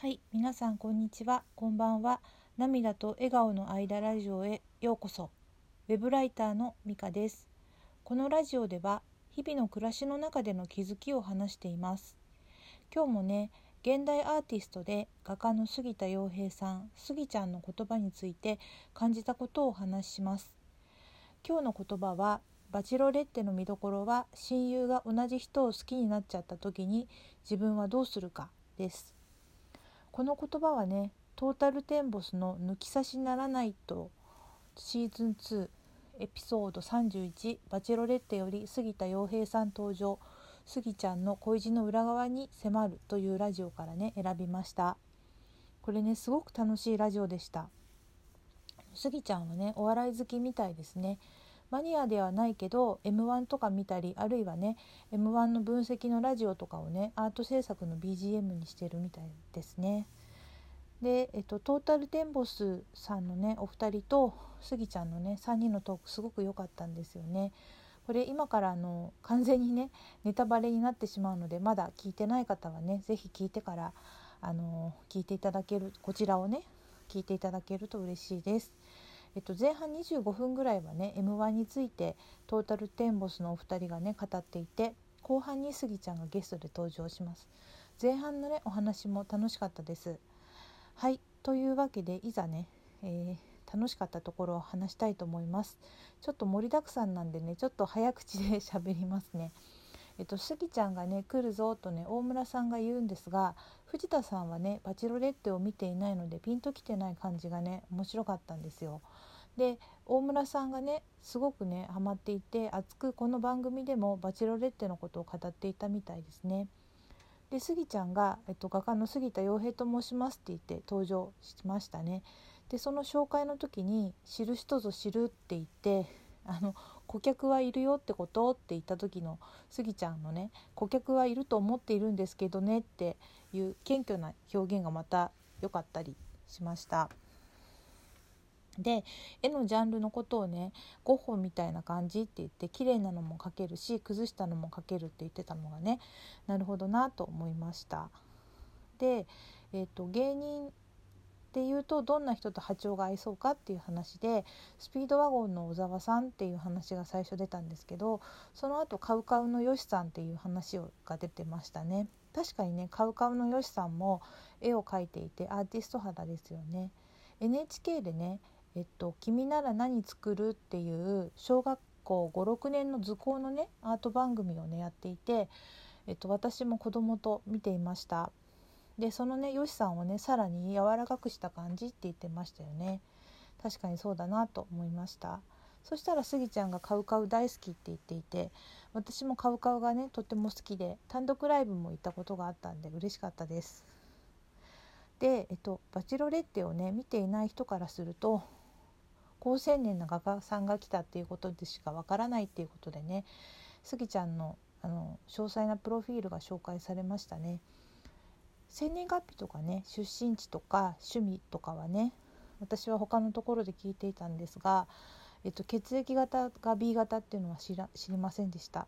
はい、皆さんこんにちは、こんばんは。涙と笑顔の間ラジオへようこそ。ウェブライターのミカです。このラジオでは日々の暮らしの中での気づきを話しています。今日もね、現代アーティストで画家の杉田洋平さん、杉ちゃんの言葉について感じたことをお話しします。今日の言葉はバチロレッテの見どころは親友が同じ人を好きになっちゃった時に自分はどうするかです。この言葉はねトータルテンボスの「抜き差しならないと」シーズン2エピソード31バチェロレッテより杉田洋平さん登場杉ちゃんの恋路の裏側に迫るというラジオからね選びました。これねすごく楽しいラジオでした。杉ちゃんはねお笑い好きみたいですね。マニアではないけど m 1とか見たりあるいはね m 1の分析のラジオとかをねアート制作の BGM にしてるみたいですね。で、えっと、トータルテンボスさんのねお二人とスギちゃんのね3人のトークすごく良かったんですよね。これ今からあの完全にねネタバレになってしまうのでまだ聞いてない方はね是非聞いてからあの聞いていただけるこちらをね聞いていただけると嬉しいです。えっと、前半25分ぐらいはね m 1についてトータルテンボスのお二人がね語っていて後半にスギちゃんがゲストで登場します。前半のねお話も楽しかったです。はいというわけでいざね、えー、楽しかったところを話したいと思います。ちょっと盛りだくさんなんでねちょっと早口で 喋りますね。えっと、スギちゃんがね来るぞとね大村さんが言うんですが藤田さんはねバチロレッテを見ていないのでピンときてない感じがね面白かったんですよ。で大村さんがねすごくねハマっていて熱くこの番組でもバチロレッテのことを語っていたみたいですね。でスギちゃんが、えっと、画家の杉田洋平と申しますって言って登場しましたね。でその紹介の時に「知る人ぞ知る」って言ってあの顧客はいるよってこと？って言った時のスギちゃんのね顧客はいると思っているんですけどねっていう謙虚な表現がまた良かったりしました。で絵のジャンルのことをねゴッホみたいな感じって言って綺麗なのも描けるし崩したのも描けるって言ってたのがねなるほどなと思いました。で、えーと芸人っていうとどんな人と波長が合いそうかっていう話でスピードワゴンの小沢さんっていう話が最初出たんですけどその後カウカウのよしさんっていう話が出てましたね確かにねカウカウのよしさんも絵を描いていてアーティスト肌ですよね NHK でねえっと「君なら何作る?」っていう小学校56年の図工のねアート番組をねやっていて、えっと、私も子供と見ていましたでそのねよしさんをねさらに柔らかくした感じって言ってましたよね。確かにそうだなと思いました。そしたらスギちゃんがカウカウ大好きって言っていて私もカウカウがねとっても好きで単独ライブも行ったことがあったんで嬉しかったです。で、えっと、バチロレッテをね見ていない人からすると高青年な画家さんが来たっていうことでしかわからないっていうことでねスギちゃんのあの詳細なプロフィールが紹介されましたね。生年月日とかね出身地とか趣味とかはね私は他のところで聞いていたんですが、えっと、血液型が B 型っていうのは知ら知りませんでした。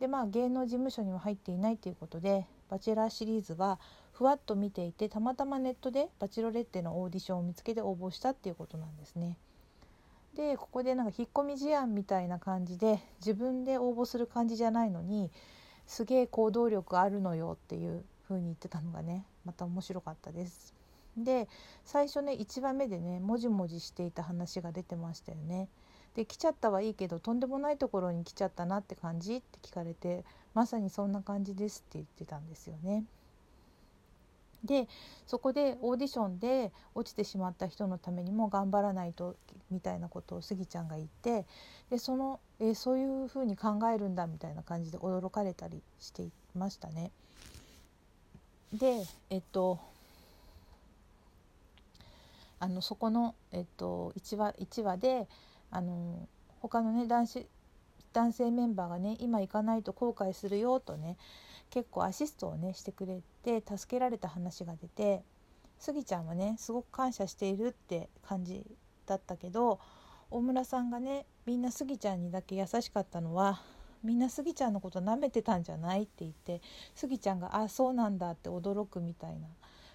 でまあ芸能事務所には入っていないということで「バチェラー」シリーズはふわっと見ていてたまたまネットでバチロレッテのオーディションを見つけて応募したっていうことなんですね。でここでなんか引っ込み思案みたいな感じで自分で応募する感じじゃないのにすげえ行動力あるのよっていう風に言ってたのがねまた面白かったです。で最初ね1話目でねもじもじしていた話が出てましたよね。で来ちゃったはいいけどとんでもないところに来ちゃったなって感じって聞かれてまさにそんな感じですって言ってたんですよね。でそこでオーディションで落ちてしまった人のためにも頑張らないとみたいなことをスギちゃんが言ってでその、え、そういうふうに考えるんだみたいな感じで驚かれたりしていましたね。でえっとあのそこの、えっと、1, 話1話であの他のね男子男性メンバーがね今行かないと後悔するよとね結構アシストをねしてくれて助けられた話が出てスギちゃんはねすごく感謝しているって感じだったけど大村さんがねみんなスギちゃんにだけ優しかったのはみんなスギちゃんのこと舐めてたんじゃないって言ってスギちゃんが「あそうなんだ」って驚くみたいな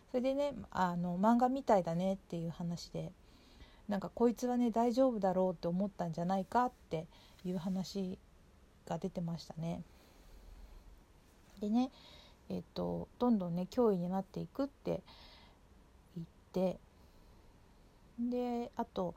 それでねあの漫画みたいだねっていう話でなんかこいつはね大丈夫だろうって思ったんじゃないかっていう話が出てましたね。でねえっとどんどんね脅威になっていくって言ってであと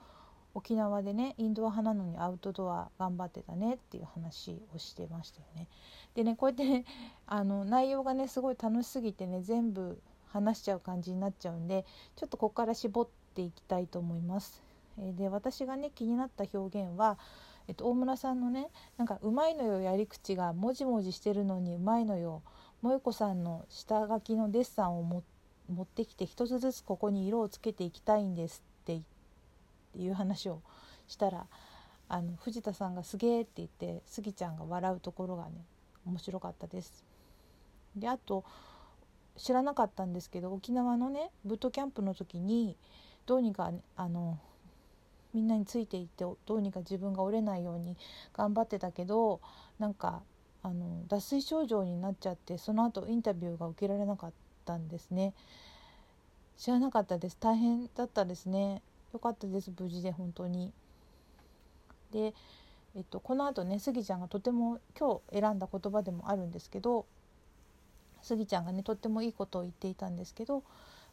沖縄でねインドア派なのにアウトドア頑張ってたねっていう話をしてましたよね。でねこうやってね あの内容がねすごい楽しすぎてね全部話しちゃう感じになっちゃうんでちょっとここから絞っていきたいと思います。え、で私がね気になった表現は、えっと、大村さんのねなんか「うまいのよやり口がもじもじしてるのにうまいのよ」萌子さんの下書きのデッサンを持ってきて一つずつここに色をつけていきたいんですって言ってていう話をしたらあの藤田さんが「すげえ」って言ってスギちゃんが笑うところがね面白かったです。であと知らなかったんですけど沖縄のねブートキャンプの時にどうにかねあのみんなについていってどうにか自分が折れないように頑張ってたけどなんかあの脱水症状になっちゃってその後インタビューが受けられなかったんですね。知らなかったです。大変だったですね。よかったです無事で本当に。で、えっと、この後ねスギちゃんがとても今日選んだ言葉でもあるんですけどスギちゃんがねとってもいいことを言っていたんですけど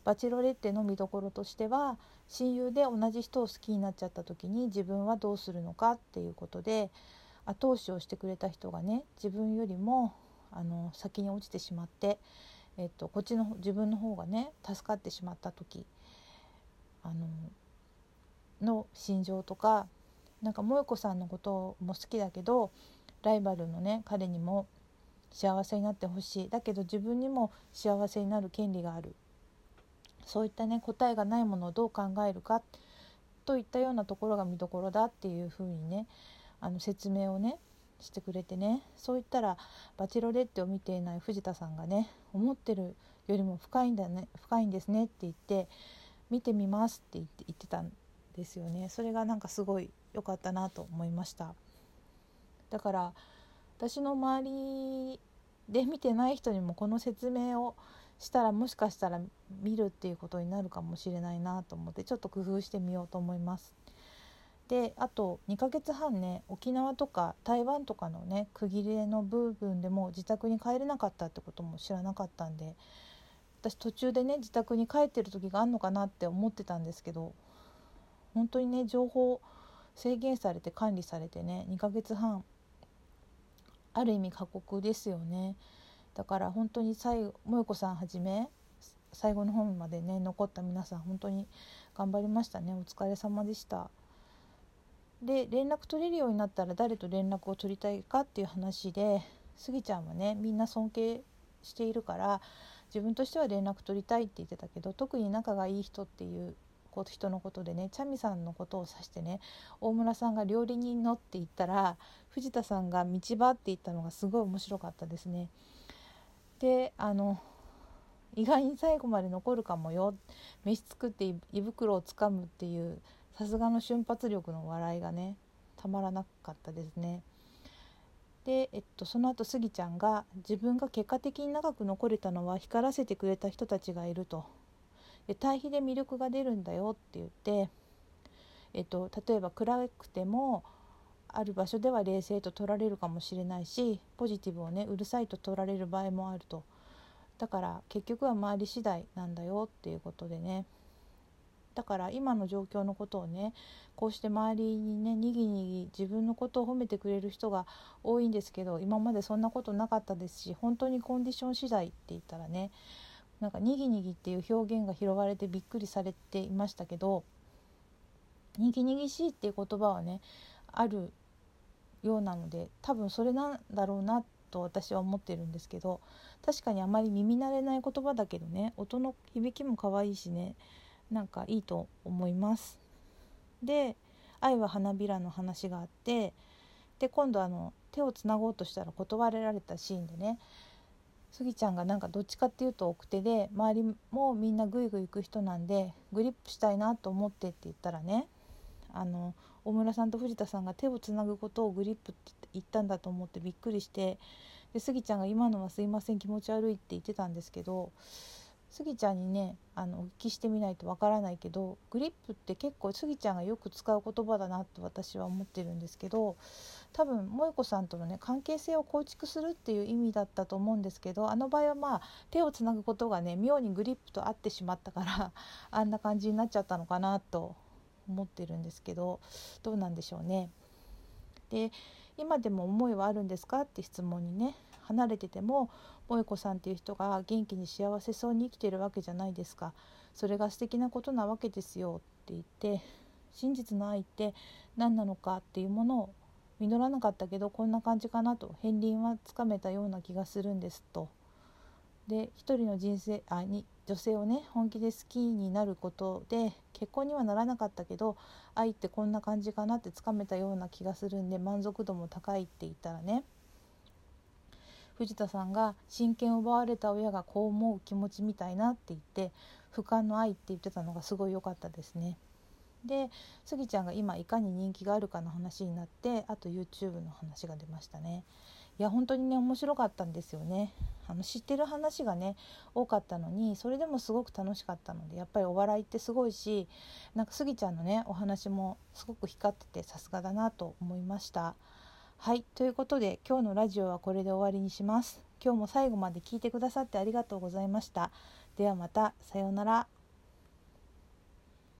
バチロレッテの見どころとしては親友で同じ人を好きになっちゃった時に自分はどうするのかっていうことで後押しをしてくれた人がね自分よりもあの先に落ちてしまって、えっと、こっちの自分の方がね助かってしまった時あのの心情とかなんか萌子さんのことも好きだけどライバルのね彼にも幸せになってほしい。だけど自分にも幸せになる権利がある。そういったね答えがないものをどう考えるかといったようなところが見どころだっていうふうにねあの説明をねしてくれてね。そう言ったら「バチロレッテ」を見ていない藤田さんがね思ってるよりも深いんだね深いんですねって言って見てみますって言って言ってたですよねそれがなんかすごい良かったなと思いましただから私の周りで見てない人にもこの説明をしたらもしかしたら見るっていうことになるかもしれないなと思ってちょっと工夫してみようと思います。であと2ヶ月半ね沖縄とか台湾とかのね区切りの部分でも自宅に帰れなかったってことも知らなかったんで私途中でね自宅に帰ってる時があるのかなって思ってたんですけど本当にね情報制限されて管理されてね2ヶ月半ある意味過酷ですよね。だから本当に最後萌子さんはじめ最後の方までね残った皆さん本当に頑張りましたね。お疲れ様でした。で連絡取れるようになったら誰と連絡を取りたいかっていう話でスギちゃんはねみんな尊敬しているから自分としては連絡取りたいって言ってたけど特に仲がいい人っていう人のことでねチャミさんのことを指してね大村さんが料理人のって言ったら藤田さんが道場って言ったのがすごい面白かったですね。であの意外に最後まで残るかもよ飯作って胃袋をつかむっていうさすがの瞬発力の笑いがねたまらなかったですね。で、えっと、その後スギちゃんが自分が結果的に長く残れたのは光らせてくれた人たちがいると対比で魅力が出るんだよって言って、えっと、例えば暗くてもある場所では冷静と取られるかもしれないしポジティブをねうるさいと取られる場合もあると。だから結局は周り次第なんだよっていうことでね。だから今の状況のことをねこうして周りにねにぎにぎ自分のことを褒めてくれる人が多いんですけど今までそんなことなかったですし本当にコンディション次第って言ったらねなんかにぎにぎっていう表現が拾われてびっくりされていましたけどにぎにぎしいっていう言葉はねあるようなので多分それなんだろうなと私は思ってるんですけど確かにあまり耳慣れない言葉だけどね音の響きも可愛いしねなんかいいと思います。で「愛は花びら」の話があってで今度あの手をつなごうとしたら断られたシーンでねスギちゃんがなんかどっちかっていうと奥手で周りもみんなグイグイ行く人なんでグリップしたいなと思ってって言ったらねあの大村さんと藤田さんが手をつなぐことをグリップって言ったんだと思ってびっくりしてでスギちゃんが今のはすいません気持ち悪いって言ってたんですけどスギちゃんにねあのお聞きしてみないとわからないけどグリップって結構スギちゃんがよく使う言葉だなと私は思ってるんですけど多分萌子さんとのね関係性を構築するっていう意味だったと思うんですけどあの場合はまあ手をつなぐことがね妙にグリップと合ってしまったから あんな感じになっちゃったのかなと思ってるんですけどどうなんでしょうね。で今でも思いはあるんですか？って質問にね離れてても萌子さんっていう人が元気に幸せそうに生きてるわけじゃないですかそれが素敵なことなわけですよって言って真実の愛って何なのかっていうものを実らなかったけどこんな感じかなと片鱗はつかめたような気がするんですと。で一人の人生あに女性をね本気で好きになることで結婚にはならなかったけど愛ってこんな感じかなってつかめたような気がするんで満足度も高いって言ったらね藤田さんが親権を奪われた親がこう思う気持ちみたいなって言って俯瞰の愛って言ってたのがすごい良かったですね。でスギちゃんが今いかに人気があるかの話になってあと YouTube の話が出ましたね。いや本当にね面白かったんですよね。あの知ってる話がね多かったのにそれでもすごく楽しかったのでやっぱりお笑いってすごいしなんかスギちゃんのねお話もすごく光っててさすがだなと思いました。はいということで今日のラジオはこれで終わりにします。今日も最後まで聞いてくださってありがとうございました。ではまたさようなら。